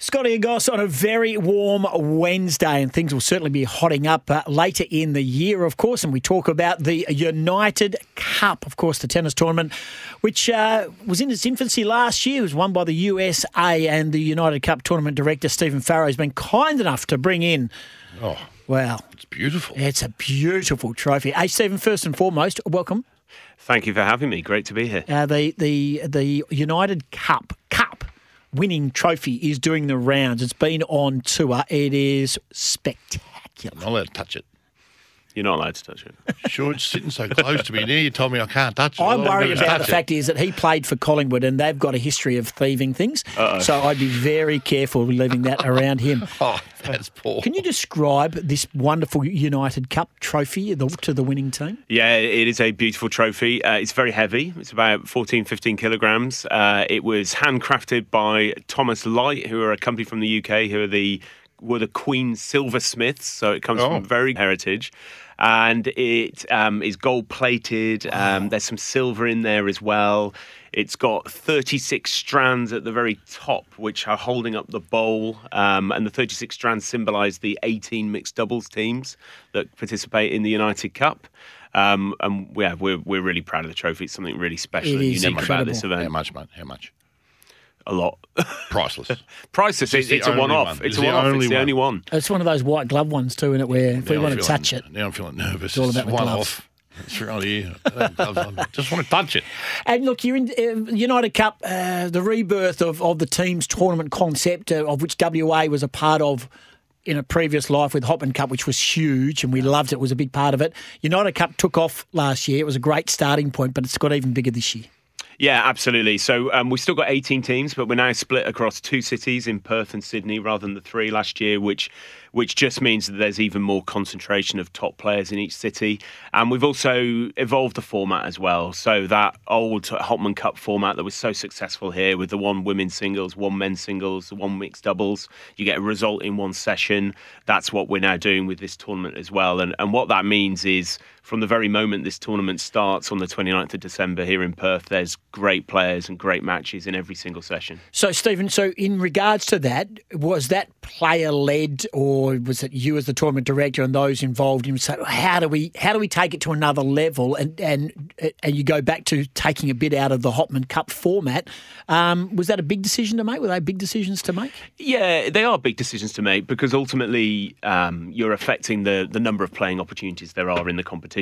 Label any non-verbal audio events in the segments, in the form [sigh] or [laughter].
Scotty and Goss on a very warm Wednesday, and things will certainly be hotting up uh, later in the year, of course. And we talk about the United Cup, of course, the tennis tournament, which uh, was in its infancy last year. It was won by the USA, and the United Cup tournament director, Stephen Farrow, has been kind enough to bring in. Oh, Wow. it's beautiful. It's a beautiful trophy. Hey, Stephen, first and foremost, welcome. Thank you for having me. Great to be here. Uh, the the the United Cup Cup winning trophy is doing the rounds. It's been on tour. It is spectacular. I'm not allowed to touch it. You're not allowed to touch it. [laughs] Sure, it's sitting so close to me. Now you told me I can't touch it. I'm All worried do is about the touch it. fact is that he played for Collingwood and they've got a history of thieving things. So I'd be very careful leaving that around him. [laughs] Oh, that's poor. Can you describe this wonderful United Cup trophy to the winning team? Yeah, it is a beautiful trophy. Uh, it's very heavy. It's about 14, 15 kilograms. Uh, it was handcrafted by Thomas Lyte, who are a company from the UK, who are the were the Queen silversmiths. So it comes Oh. from very heritage. And it um, is gold plated. Um, there's some silver in there as well. It's got 36 strands at the very top, which are holding up the bowl. Um, and the 36 strands symbolise the 18 mixed doubles teams that participate in the United Cup. Um, and yeah, we're, we're really proud of the trophy. It's something really special It and is unique about this event. How much, mate? How much? A lot. Priceless. [laughs] Priceless. It's It's, it's a one off. one. It's It's a the one off. It's only the one. only one. It's one of those white glove ones too, isn't it? Where if we Now want I'm to feeling- touch it, Now I'm feeling nervous. all about the one-off. It's right here. I just want to touch it. And look, you're in uh, United Cup, uh, the rebirth of, of the team's tournament concept, uh, of which WA was a part of in a previous life with Hopman Cup, which was huge, and we loved it. It was a big part of it. United Cup took off last year. It was a great starting point, but it's got even bigger this year. Yeah, absolutely. So um, we've still got 18 teams, but we're now split across two cities in Perth and Sydney rather than the three last year, which which just means that there's even more concentration of top players in each city. And we've also evolved the format as well. So that old Hopman Cup format that was so successful here with the one women's singles, one men's singles, one mixed doubles, you get a result in one session. That's what we're now doing with this tournament as well. And and what that means is from the very moment this tournament starts on the 29th of December here in Perth, there's great players and great matches in every single session. So, Stephen, so in regards to that, was that player led, or was it you as the tournament director and those involved in say, how do we how do we take it to another level, and and and you go back to taking a bit out of the Hopman Cup format? Um, was that a big decision to make? Were they big decisions to make? Yeah, they are big decisions to make because ultimately um, you're affecting the the number of playing opportunities there are in the competition.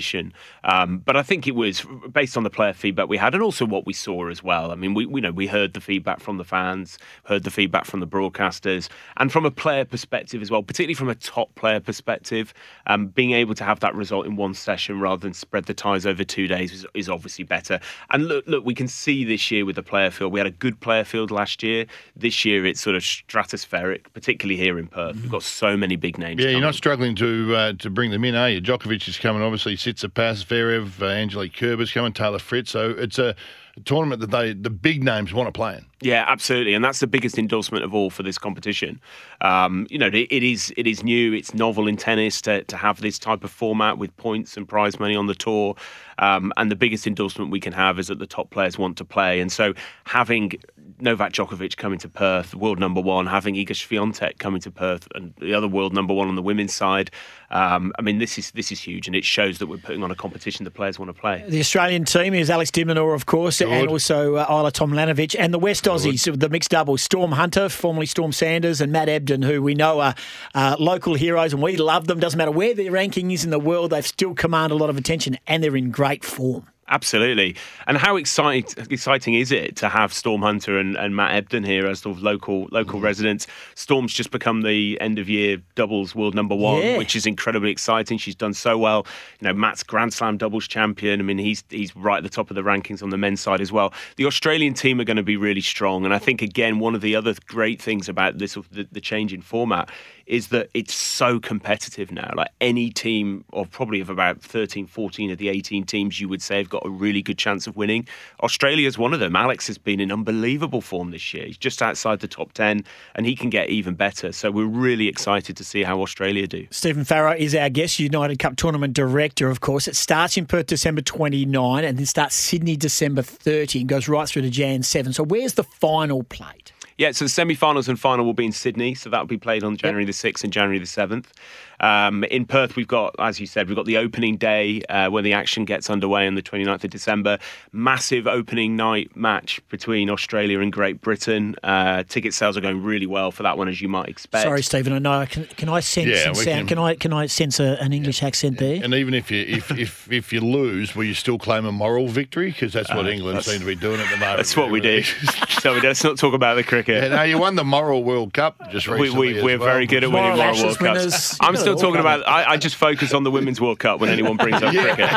Um, but I think it was based on the player feedback we had and also what we saw as well. I mean, we we know we heard the feedback from the fans, heard the feedback from the broadcasters, and from a player perspective as well, particularly from a top player perspective, um, being able to have that result in one session rather than spread the ties over two days is, is obviously better. And look, look, we can see this year with the player field. We had a good player field last year. This year it's sort of stratospheric, particularly here in Perth. We've got so many big names. Yeah, you're not struggling to uh, to bring them in, are you? Djokovic is coming, obviously. Tsitsipas, Zverev, uh, Angelique Kerber's coming, Taylor Fritz. So it's a, tournament that they the big names want to play in. Yeah, absolutely, and that's the biggest endorsement of all for this competition. Um, you know, it, it is it is new, it's novel in tennis to, to have this type of format with points and prize money on the tour. Um, and the biggest endorsement we can have is that the top players want to play, and so having Novak Djokovic coming to Perth, world number one, having Iga Swiatek coming to Perth, and the other world number one on the women's side. Um, I mean, this is this is huge, and it shows that we're putting on a competition the players want to play. The Australian team is Alex de Minaur, of course, Good. and also uh, Ajla Tomljanovic, and the West Aussies, the mixed doubles, Storm Hunter, formerly Storm Sanders, and Matt Ebden, who we know are uh, local heroes, and we love them. Doesn't matter where their ranking is in the world, they've still command a lot of attention, and they're in great form. Absolutely. And how excite, exciting is it to have Storm Hunter and, and Matt Ebden here as sort of local local mm-hmm. residents? Storm's just become the end of year doubles world number one, Yeah. which is incredibly exciting. She's done so well. You know, Matt's Grand Slam doubles champion. I mean, he's he's right at the top of the rankings on the men's side as well. The Australian team are going to be really strong. And I think again, one of the other great things about this the, the change in format is that it's so competitive now. Like any team, or probably of about 13, 14 of the 18 teams, you would say have got a really good chance of winning. Australia's one of them. Alex has been in unbelievable form this year. He's just outside the top 10, and he can get even better. So we're really excited to see how Australia do. Stephen Farrow is our guest, United Cup Tournament Director, of course. It starts in Perth December 29 and then starts Sydney December 30 and goes right through to Jan 7. So where's the final played? Yeah, so the semi-finals and final will be in Sydney, so that'll be played on January the sixth and January the seventh. Um, in Perth, we've got, as you said, we've got the opening day uh, where the action gets underway on the 29th of December. Massive opening night match between Australia and Great Britain. Uh, ticket sales are going really well for that one, as you might expect. Sorry, Stephen. I know. Can, can I sense Yeah, sound? can- Can, I can I sense a, an English accent there? And even if you if, if, if you lose, will you still claim a moral victory? Because that's what England seem to be doing at the moment. That's what we do. [laughs] so we- let's not talk about the cricket. Yeah, no, you won the moral World Cup just We, recently. we, as we're well. very good at winning Moral moral Ashes World Cups. I'm still got it all talking about. I, I just focus on the Women's World Cup when anyone brings up [laughs] cricket.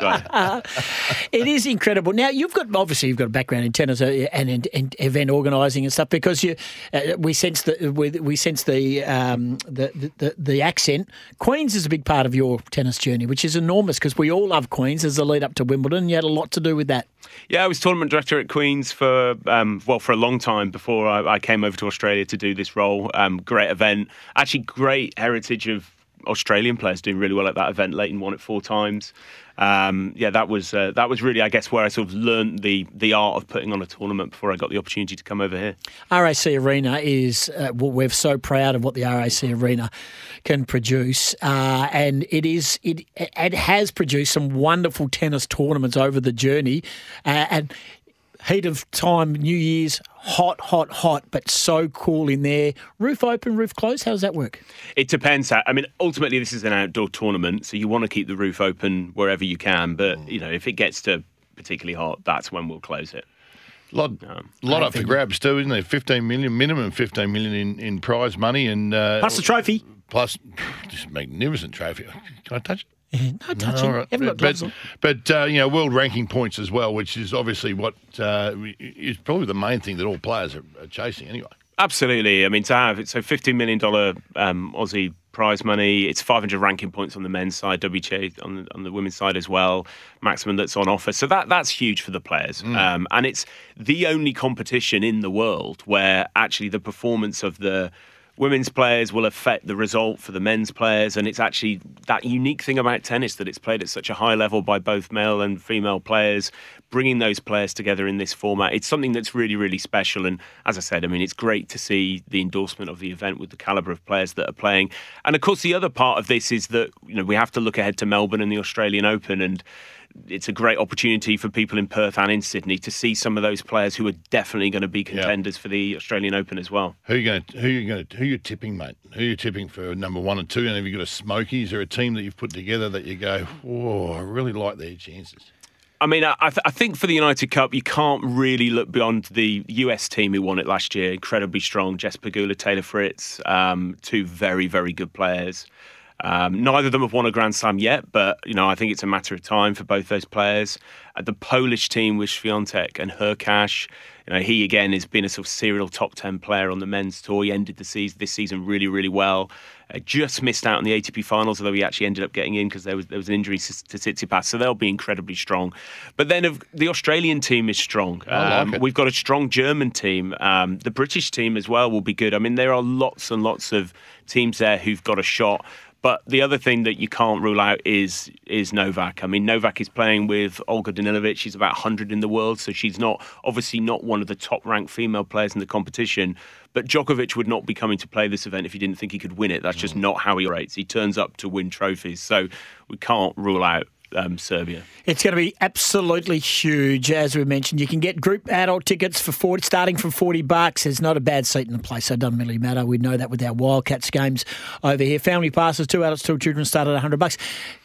So, [laughs] It is incredible. Now you've got obviously you've got a background in tennis uh, and, and, and event organising and stuff because you uh, we sense the we, we sense the, um, the, the the accent. Queens is a big part of your tennis journey, which is enormous because we all love Queens as a lead up to Wimbledon. You had a lot to do with that. Yeah, I was tournament director at Queens for um, well for a long time before I, I came over to Australia to do this role. Um, great event, actually great heritage of Australian players doing really well at that event. Lleyton won it four times. Um, yeah, that was uh, that was really I guess where I sort of learned the the art of putting on a tournament before I got the opportunity to come over here. RAC Arena is, uh, we're so proud of what the RAC Arena can produce, uh, and it is it it has produced some wonderful tennis tournaments over the journey, uh, and heat of time, New Year's, hot, hot, hot, but so cool in there. Roof open, roof closed. How does that work? It depends. How, I mean, ultimately, this is an outdoor tournament, so you want to keep the roof open wherever you can. But you know, if it gets to particularly hot, that's when we'll close it. lot, lot up for grabs too, isn't there? Fifteen million minimum, fifteen million in, in prize money, and uh, Plus the trophy. plus this magnificent trophy. Can I touch it? Yeah, no touching. All right. Haven't got but but uh, you know, world ranking points as well, which is obviously what uh, is probably the main thing that all players are, are chasing anyway. Absolutely. I mean, to have it, so $15 million um, Aussie prize money, it's 500 ranking points on the men's side, WTA on the, on the women's side as well, maximum that's on offer. So that that's huge for the players. Um, and it's the only competition in the world where actually the performance of the women's players will affect the result for the men's players. And it's actually that unique thing about tennis that it's played at such a high level by both male and female players, bringing those players together in this format. It's something that's really, really special. And as I said, I mean, it's great to see the endorsement of the event with the caliber of players that are playing. And of course, the other part of this is that, you know, we have to look ahead to Melbourne and the Australian Open. And it's a great opportunity for people in Perth and in Sydney to see some of those players who are definitely going to be contenders for the Australian Open as well. Who you going? to Who you going? to Who you tipping, mate? Who are you tipping for number one and two? And have you got a smoky? Is there a team that you've put together that you go, oh, I really like their chances? I mean, I, I th- I think for the United Cup, you can't really look beyond the US team who won it last year. Incredibly strong. Jess Pegula, Taylor Fritz, um, two very, very good players. Um, neither of them have won a Grand Slam yet, but you know I think it's a matter of time for both those players. Uh, the Polish team with Swiatek and Hurkacz, you know he again has been a sort of serial top ten player on the men's tour. He ended the season this season really really well. Uh, just missed out on the ATP finals, although he actually ended up getting in because there was there was an injury to, Tsitsipas, so they'll be incredibly strong. But then of, the Australian team is strong. I like Um. We've got a strong German team. Um, the British team as well will be good. I mean, there are lots and lots of teams there who've got a shot. But the other thing that you can't rule out is is Novak. I mean, Novak is playing with Olga Danilovic. She's about 100 in the world, so she's not obviously not one of the top ranked female players in the competition. But Djokovic would not be coming to play this event if he didn't think he could win it. That's just mm. not how he rates. He turns up to win trophies, so we can't rule out um, Serbia. It's going to be absolutely huge, as we mentioned. You can get group adult tickets for 40, starting from 40 bucks. There's not a bad seat in the place, so it doesn't really matter. We know that with our Wildcats games over here. Family passes, two adults, two children, start at 100 bucks.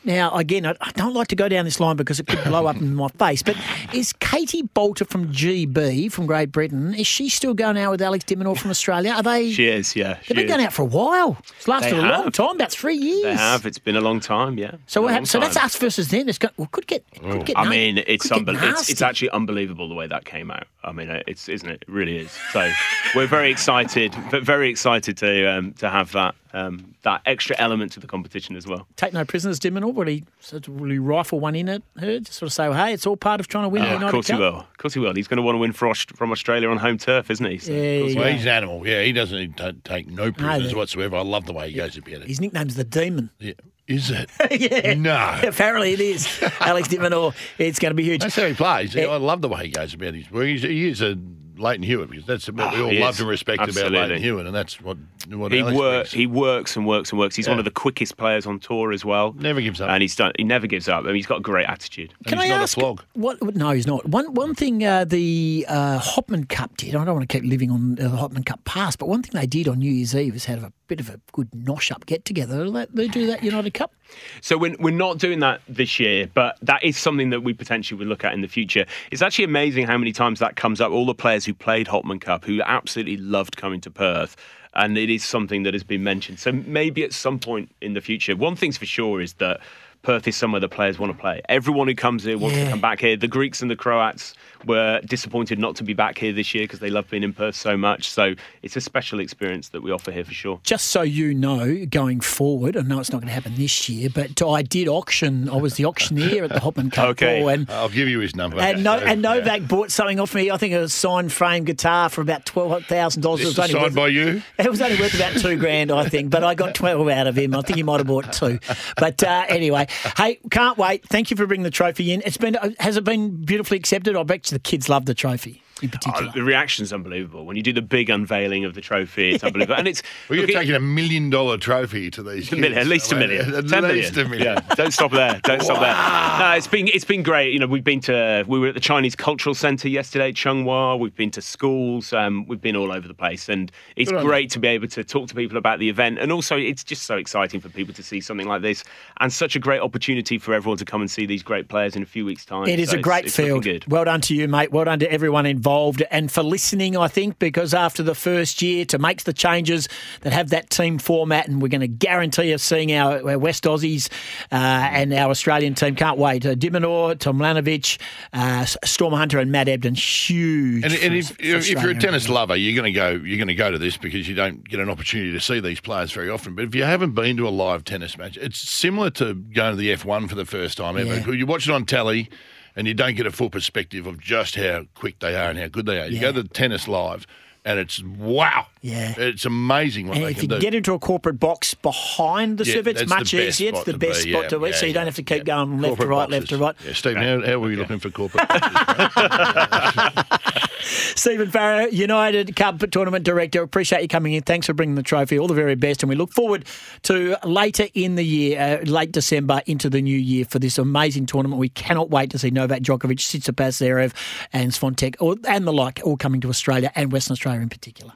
Now, again, I I don't like to go down this line because it could blow up in my face, but is Katie Boulter from GB, from Great Britain, is she still going out with Alex de Minaur from Australia? Are they? She is, yeah. They've she been is. going out for a while. It's lasted They a long time, about three years. They have. It's been a long time, yeah. So, A what happened? so that's us versus them. It's got, well, could get, could get. I mean, it's, could unbel- it's it's actually unbelievable the way that came out. I mean, uh, it's isn't it? It really is. So we're very excited, v- very excited to um, to have that um, that extra element to the competition as well. take no prisoners, de Minaur. Will he, sort of- will he rifle one in at her? Just sort of say, hey, it's all part of trying to win the Yeah, United of course Cup. he will. Of course he will. He's going to want to win for from Australia on home turf, isn't he? So, Yeah, course yeah. Well, he's an animal. Yeah, he doesn't need to take no prisoners they- whatsoever. I love the way he goes about it. His nickname's the Demon. Yeah. Is it? [laughs] yeah. No. Apparently it is. [laughs] Alex de Minaur. It's going to be huge. That's how he plays. Yeah. I love the way he goes about his work. He's, he is a Lleyton Hewitt because that's what we all he loved is. and respected about Absolutely. Lleyton Hewitt, and that's what what He works. He works and works and works. He's one of the quickest players on tour as well. Never gives up. and he's done. He never gives up. I mean, he's got a great attitude. And Can he's I not ask a flog. what? No, he's not. One one thing uh, the uh, Hopman Cup did. I don't want to keep living on uh, the Hopman Cup past, but one thing they did on New Year's Eve was have a bit of a good nosh up get together. They, they do that United Cup? So we're, we're not doing that this year, but that is something that we potentially would look at in the future. It's actually amazing how many times that comes up. All the players who played Hopman Cup who absolutely loved coming to Perth. And it is something that has been mentioned. So maybe at some point in the future, one thing's for sure is that Perth is somewhere the players want to play. Everyone who comes here wants Yeah. to come back here. The Greeks and the Croats were disappointed not to be back here this year because they love being in Perth so much. So it's a special experience that we offer here for sure. Just so you know, going forward, I know it's not going to happen this year, but I did auction. I was the auctioneer at the Hopman Cup Okay. ball, and I'll give you his number. and, no, So, and yeah. Novak bought something off me. I think it was a signed frame guitar for about twelve thousand dollars. This is signed by you. It was only worth about two grand, I think, but I got 12 out of him. I think he might have bought two. But uh, anyway, [laughs] hey, can't wait. Thank you for bringing the trophy in. It's been, uh, has it been beautifully accepted? I bet the kids love the trophy in particular. Oh, the reaction's unbelievable when you do the big unveiling of the trophy. It's unbelievable, and it's [laughs] Well, you're look, it- taking a million dollar trophy to these. a million, kids. at least a I mean, million, At ten least million. a million. Yeah, don't stop there. Don't stop there. No, it's been it's been great. You know, we've been to we were at the Chinese Cultural Centre yesterday, Chung Wah. We've been to schools. Um, we've been all over the place, and it's Good great to be able to talk to people about the event. And also, it's just so exciting for people to see something like this, and such a great opportunity for everyone to come and see these great players in a few weeks' time. It is So a great it's looking field. Good. Well done to you, mate. Well done to everyone involved and for listening, I think, because after the first year to make the changes that have that team format, and we're going to guarantee us seeing our, our West Aussies uh, and our Australian team. Can't wait. Uh, Diminor, Tomljanovic, uh, Storm Hunter, and Matt Ebden. Huge. And, and if, if you're a tennis lover, you're going to go. You're going to go to this because you don't get an opportunity to see these players very often. But if you haven't been to a live tennis match, it's similar to going to the F1 for the first time ever. Yeah. You watch it on telly, and you don't get a full perspective of just how quick they are and how good they are. You Yeah. go to tennis live, and it's wow. Yeah. it's amazing what And they if can you do. get into a corporate box behind the Yeah, serve, it's much easier. It's the best spot to be, yeah, so you don't have to keep going left to Corporate right, left to right. Yeah, Stephen, how, how were you looking for corporate? boxes? [laughs] Stephen Farrow, United Cup Tournament Director. Appreciate you coming in. Thanks for bringing the trophy. All the very best. And we look forward to later in the year, uh, late December into the new year for this amazing tournament. We cannot wait to see Novak Djokovic, Tsitsipas Zverev and or, and the like all coming to Australia and Western Australia in particular.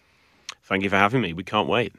Thank you for having me. We can't wait.